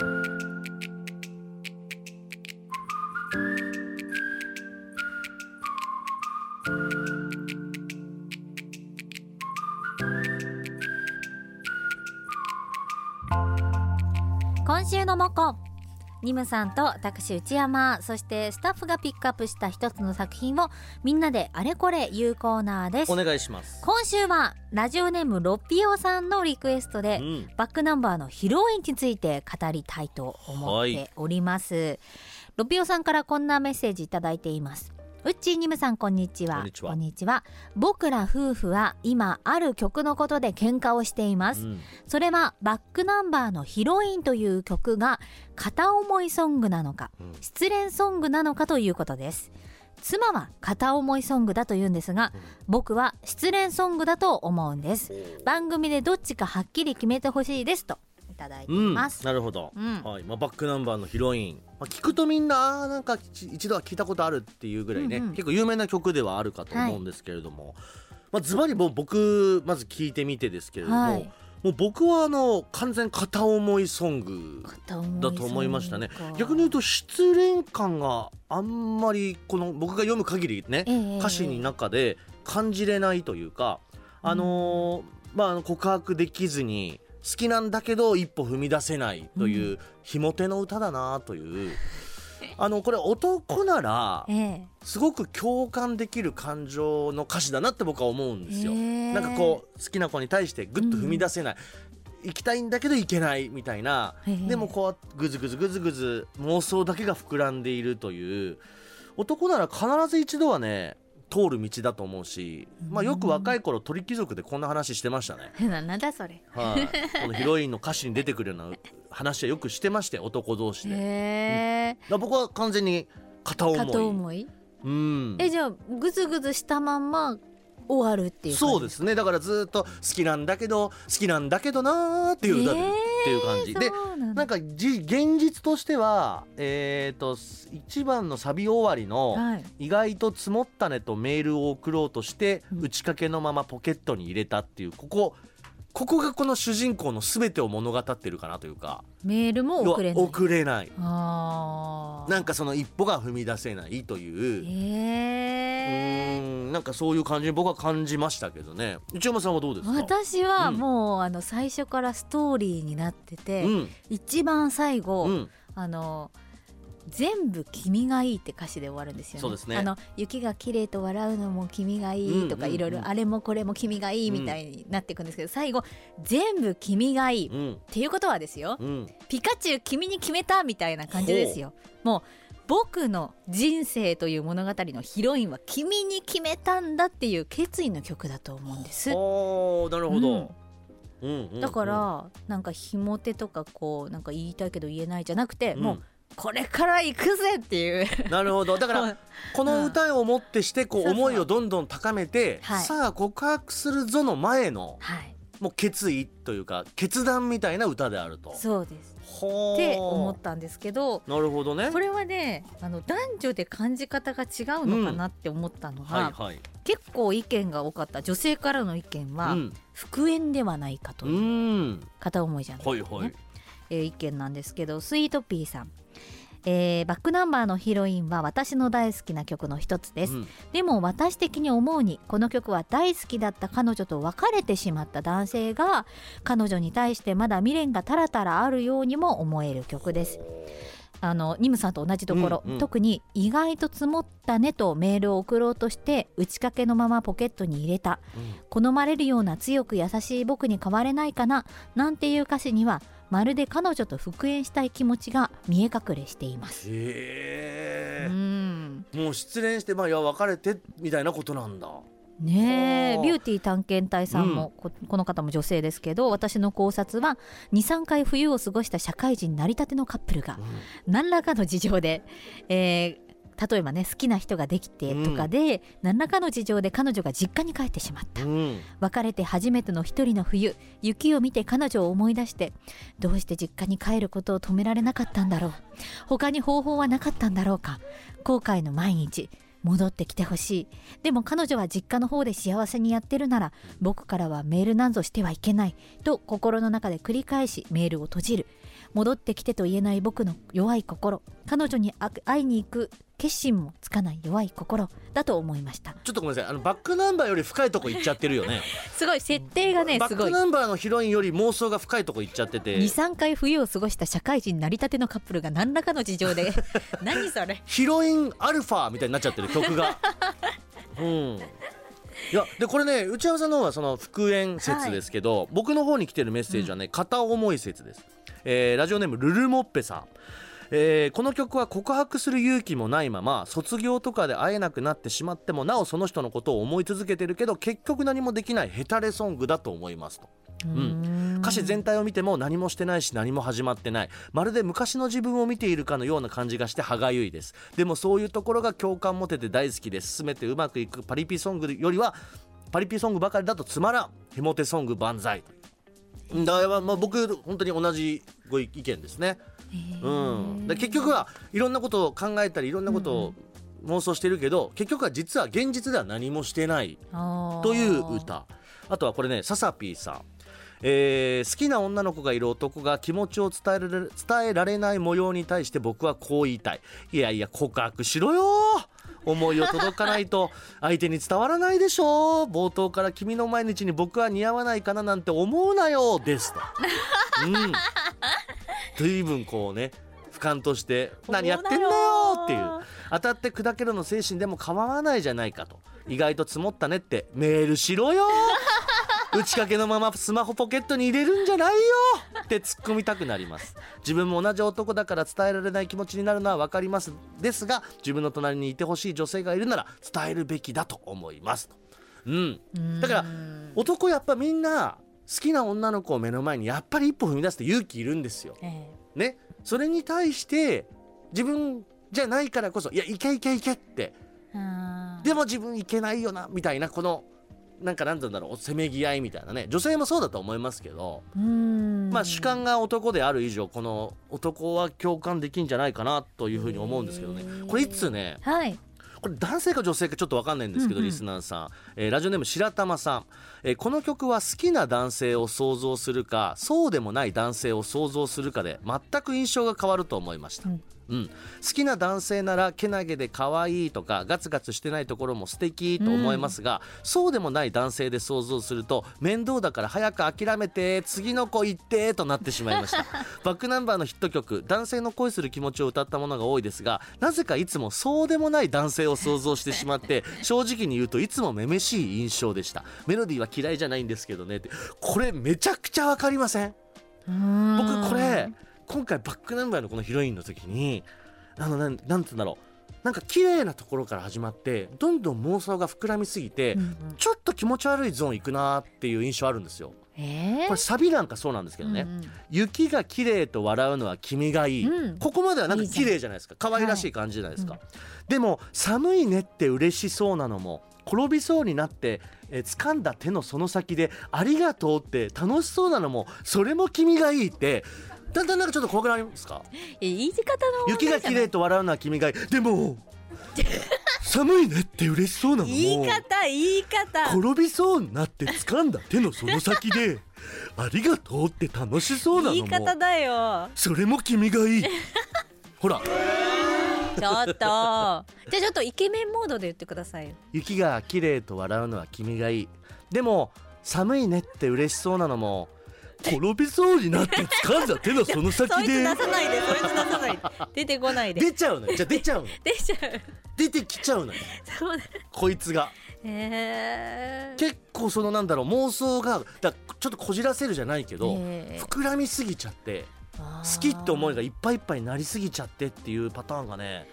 今週のモコ。ニムさんと私内山そしてスタッフがピックアップした一つの作品をみんなであれこれ言うコーナーです。お願いします。今週はラジオネームロッピオさんのリクエストで、うん。バックナンバーのヒロインについて語りたいと思っております、ロピオさんからこんなメッセージいただいていますうっちーにむさんこんにちは。こんにちは。僕ら夫婦は今ある曲のことで喧嘩をしています、うん。それはバックナンバーのヒロインという曲が片思いソングなのか、うん。失恋ソングなのかということです。妻は片思いソングだと言うんですが、僕は失恋ソングだと思うんです。番組でどっちかはっきり決めてほしいですといただいていうん、ます、なるほど、うん。はい。まあ、バックナンバーのヒロイン、まあ、聞くとみんなあーなんか一一度は聞いたことあるっていうぐらいね、うんうん。結構有名な曲ではあるかと思うんですけれども、まあ、ズバリもう僕まず聞いてみてですけれども、はい。もう僕はあの完全片思いソングだと思いましたね。逆に言うと失恋感があんまりこの僕が読む限りね、ええ歌詞の中で感じれないというか、あのーまあ告白できずに好きなんだけど一歩踏み出せないという、ひも手の歌だなという。あのこれ男ならええ。すごく共感できる感情の歌詞だなって僕は思うんですよ。へえ。なんかこう好きな子に対してグッと踏み出せない、行きたいんだけど行けないみたいな。へえ。でもこうぐずぐずぐずぐず妄想だけが膨らんでいるという。男なら必ず一度はね通る道だと思うし、まあ、よく若い頃鳥貴族でこんな話してましたね。な なんだそれ。はい、このヒロインの歌詞に出てくるような話はよくしてまして男同士で。へえら僕は完全に片思い。片思い？うん。えじゃあグズグズしたまんま終わるっていうそうですね。だからずっと好きなんだけど好きなんだけどなーっていう歌で、えーっていう感じ。でなんかじ現実としてはえっ、と一番のサビ終わりの、はい。意外と積もったねとメールを送ろうとして、うん。打ち掛けのままポケットに入れたっていうここここがこの主人公の全てを物語ってるかなというか。メールも送れない。送れない。なんかその一歩が踏み出せないという、うへえーんなんかそういう感じに僕は感じましたけどね。内山さんはどうですか？私はうん。もうあの最初からストーリーになってて、うん。一番最後、うん。あの全部君がいいって歌詞で終わるんですよね。ね。あの雪が綺麗と笑うのも君がいいとかうんうんうん。いろいろあれもこれも君がいいみたいになっていくんですけど、最後全部君がいい、っうんていうことはですよ、うん。ピカチュウ君に決めたみたいな感じですよ。もう僕の人生という物語のヒロインは君に決めたんだっていう決意の曲だと思うんです。おーなるほど、うん。だから、なんかひも手とかこうなんか言いたいけど言えないじゃなくて、うん。もうこれから行くぜっていう。なるほど。だから この歌をもってしてこう思いをどんどん高めてはい。さあ告白するぞの前のはい。もう決意というか決断みたいな歌であると。そうですって思ったんですけどなるほどねこ。れはねあの男女で感じ方が違うのかなって思ったのが、はいはい。結構意見が多かった女性からの意見は、うん復縁ではないかとういうん片思いじゃないかとね、はいはい。えー意見なんですけどスイートピーさん、えーバックナンバーのヒロインは私の大好きな曲の一つです、うん。でも私的に思うにこの曲は大好きだった彼女と別れてしまった男性が彼女に対してまだ未練がタラタラあるようにも思える曲です。あのニムさんと同じところ、うんうん。特に意外と積もったねとメールを送ろうとして打ち掛けのままポケットに入れた。好まれるような強く優しい僕に変われないかななんていう歌詞にはまるで彼女と復縁したい気持ちが見え隠れしています。へえ。うんもう失恋してまあいや別れてみたいなことなんだ。ねえはあビューティー探検隊さんも、ここの方も女性ですけど私の考察は23回冬を過ごした社会人成り立てのカップルが何らかの事情で、えー例えばね好きな人ができてとかで、何らかの事情で彼女が実家に帰ってしまった。うん。別れて初めての一人の冬雪を見て彼女を思い出してどうして実家に帰ることを止められなかったんだろう。他に方法はなかったんだろうか。後悔の毎日戻ってきてほしい。でも彼女は実家の方で幸せにやってるなら僕からはメールなんぞしてはいけないと心の中で繰り返しメールを閉じる戻ってきてと言えない僕の弱い心。彼女に会いに行く決心もつかない弱い心。だと思いました。ちょっとごめんなさい。あのバックナンバーより深いとこ行っちゃってるよね。すごい設定がねバッすごい。クナンバーのヒロインより妄想が深いとこ行っちゃってて。23回冬を過ごした社会人成り立てのカップルが何らかの事情で。何それ。ヒロインアルファみたいになっちゃってる曲が。うん。いやでこれね内山さんの方はその復縁説ですけど、僕の方に来てるメッセージはね、片思い説です、えーラジオネームルルモッペさん。えーこの曲は告白する勇気もないまま卒業とかで会えなくなってしまってもなおその人のことを思い続けてるけど結局何もできないヘタレソングだと思いますと。ん。歌詞全体を見ても何もしてないし何も始まってない。まるで昔の自分を見ているかのような感じがして歯がゆいです。でもそういうところが共感持てて大好きです。進めてうまくいくパリピソングよりはパリピソングばかりだとつまらん。ヘモテソング万歳だからまあ僕本当に同じご意見ですね。うん、で結局はいろんなことを考えたりいろんなことを妄想してるけど、結局は実は現実では何もしてないとという歌。あとはこれねササピーさん、えー好きな女の子がいる男が気持ちを伝えられ伝えられない模様に対して僕はこう言いたい。いやいや告白しろよ思いを届かないと相手に伝わらないでしょう。冒頭から君の毎日に僕は似合わないかななんて思うなよ。ですと。うん。随分こうね俯瞰として「何やってんだよ!」っていう。当たって砕けるの精神でも構わないじゃないかと。意外と積もったねってメールしろよ。打ち掛けのままスマホポケットに入れるんじゃないよ。って突っ込みたくなります。自分も同じ男だから伝えられない気持ちになるのは分かります。ですが自分の隣にいてほしい女性がいるなら伝えるべきだと思いますと。うん。だから男やっぱみんな好きな女の子を目の前にやっぱり一歩踏み出すって勇気いるんですよ。えね、それに対して自分じゃないからこそいやいけいけいけって。でも自分いけないよなみたいなこのなんかなんて言うんだろうせめぎ合いみたいなね。女性もそうだと思いますけど、うん。まあ主観が男である以上この男は共感できんじゃないかなというふうに思うんですけどね。これいつねはい。これ男性か女性かちょっと分かんないんですけど、うんうんリスナーさん、えーラジオネーム白玉さん、えーこの曲は好きな男性を想像するかそうでもない男性を想像するかで全く印象が変わると思いました、うんうん、好きな男性ならけなげで可愛いとかガツガツしてないところも素敵と思いますが、そうでもない男性で想像すると面倒だから早く諦めて次の子行ってとなってしまいました。バックナンバーのヒット曲男性の恋する気持ちを歌ったものが多いですがなぜかいつもそうでもない男性を想像してしまって 正直に言うといつもめめしい印象でした。メロディーは嫌いじゃないんですけどねって。これめちゃくちゃわかりません？僕これ今回バックナンバーのこのヒロインの時にあのなんなんて言うんだろう。なんか綺麗なところから始まってどんどん妄想が膨らみすぎて、うんうん。ちょっと気持ち悪いゾーン行くなっていう印象あるんですよ。ええこれサビなんかそうなんですけどね、うんうん。雪が綺麗と笑うのは君がいい、うん。ここまではなんか綺麗じゃないですか。可愛らしい感じじゃないですか、はい。でも寒いねって嬉しそうなのも転びそうになって、えー掴んだ手のその先でありがとうって楽しそうなのもそれも君がいいってだんだんなんかちょっと怖くなりますか？え言い方の雪が綺麗と笑うのは君がいい。でも 寒いねって嬉しそうなのも。言い方言い方。転びそうになって掴んだ手のその先で ありがとうって楽しそうなのも。言い方だよ。それも君がいい。ほら。ちょっと。じゃあちょっとイケメンモードで言ってくださいよ。雪が綺麗と笑うのは君がいい。でも寒いねって嬉しそうなのも転びそうになって掴んだ手のその先そいつ出でさないでそいつ出さないで。出てこないで。出ちゃうのよ。じゃあ出ちゃうの。出ちゃう。出てきちゃうのよ。そうだ。こいつが。へえ結構そのなんだろう妄想がだちょっとこじらせるじゃないけど、ええ。膨らみすぎちゃって好きって思いがいっぱいいっぱいになりすぎちゃってっていうパターンがね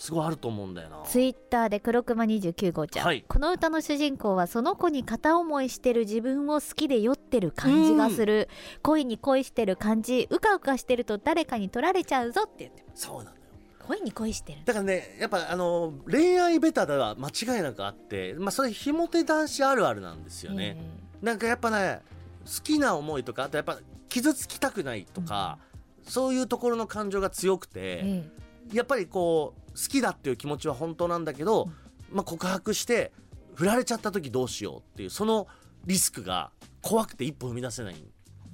すごいあると思うんだよな。ツイッターで黒熊29号ちゃん、はい。この歌の主人公はその子に片思いしてる自分を好きで酔ってる感じがする、恋に恋してる感じうかうかしてると誰かに取られちゃうぞって言って。そうなのよ。恋に恋してる。だからねやっぱあの恋愛ベタでは間違いなくあってまあそれひも手男子あるあるなんですよね、なんかやっぱね好きな思いとかあとやっぱ傷つきたくないとか、そういうところの感情が強くて、ええ。やっぱりこう好きだっていう気持ちは本当なんだけど、まあ、告白して振られちゃった時どうしようっていうそのリスクが怖くて一歩踏み出せない、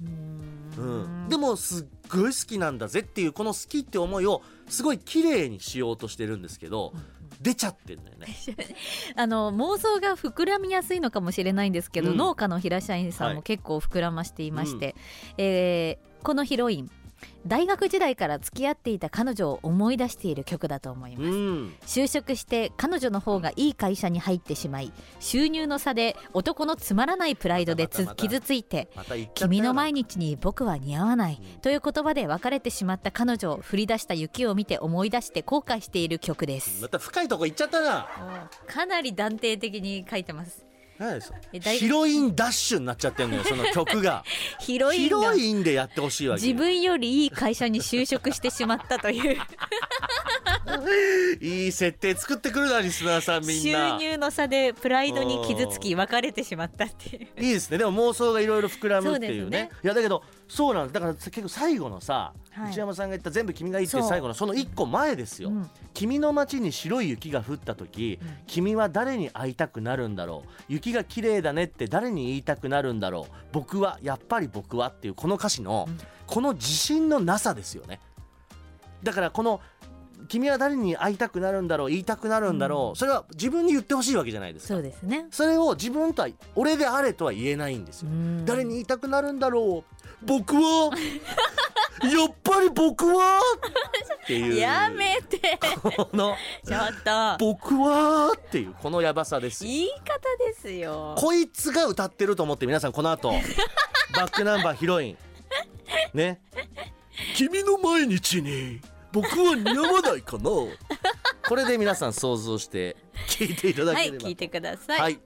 うん。ん、でももすっごい好きなんだぜっていうこの好きって思いをすごい綺麗にしようとしてるんですけど、出ちゃってんだよね。あの妄想が膨らみやすいのかもしれないんですけど、うん。農家の平社員さんはいも結構膨らましていまして、えーこのヒロイン大学時代から付き合っていた彼女を思い出している曲だと思います、うん、就職して彼女の方がいい会社に入ってしまい収入の差で男のつまらないプライドで傷ついてま君の毎日に僕は似合わないうん。という言葉で別れてしまった彼女を振り出した雪を見て思い出して後悔している曲です。また深いとこ行っちゃったな。かなり断定的に書いてますえ大ヒロインダッシュになっちゃってんのよ その曲が。ヒロイヒンがロインでやってほしいわけ。自分よりいい会社に就職してしまったという いい設定作ってくるなリスナーさんみん収な。入の差でプライドに傷つき別れてしまったっていう。いいですね。でも妄想がいろいろ膨らむっていうね。ね。いやだけどそうなんです。だから結構最後のさ、はい。内山さんが言った全部君がいいって最後のその一個前ですよ、うん。君の街に白い雪が降った時、うん。君は誰に会いたくなるんだろう？雪が綺麗だねって誰に言いたくなるんだろう？僕はやっぱり僕はっていうこの歌詞の、うん。この自信のなさですよね。だからこの君は誰に会いたくなるんだろう言いたくなるんだろう、それは自分に言ってほしいわけじゃないですか。そうですね。それを自分とは俺であれとは言えないんですよ、うん。誰に言いたくなるんだろう。僕は？やっぱり僕は？っていう。やめて。このちょっと。僕は？っていうこのヤバさですよ。言い方ですよ。こいつが歌ってると思って皆さんこの後バックナンバーヒロイン。ね。君の毎日に僕は似合わないかな。これで皆さん想像して聞いていただはければ、い聞いてください、はい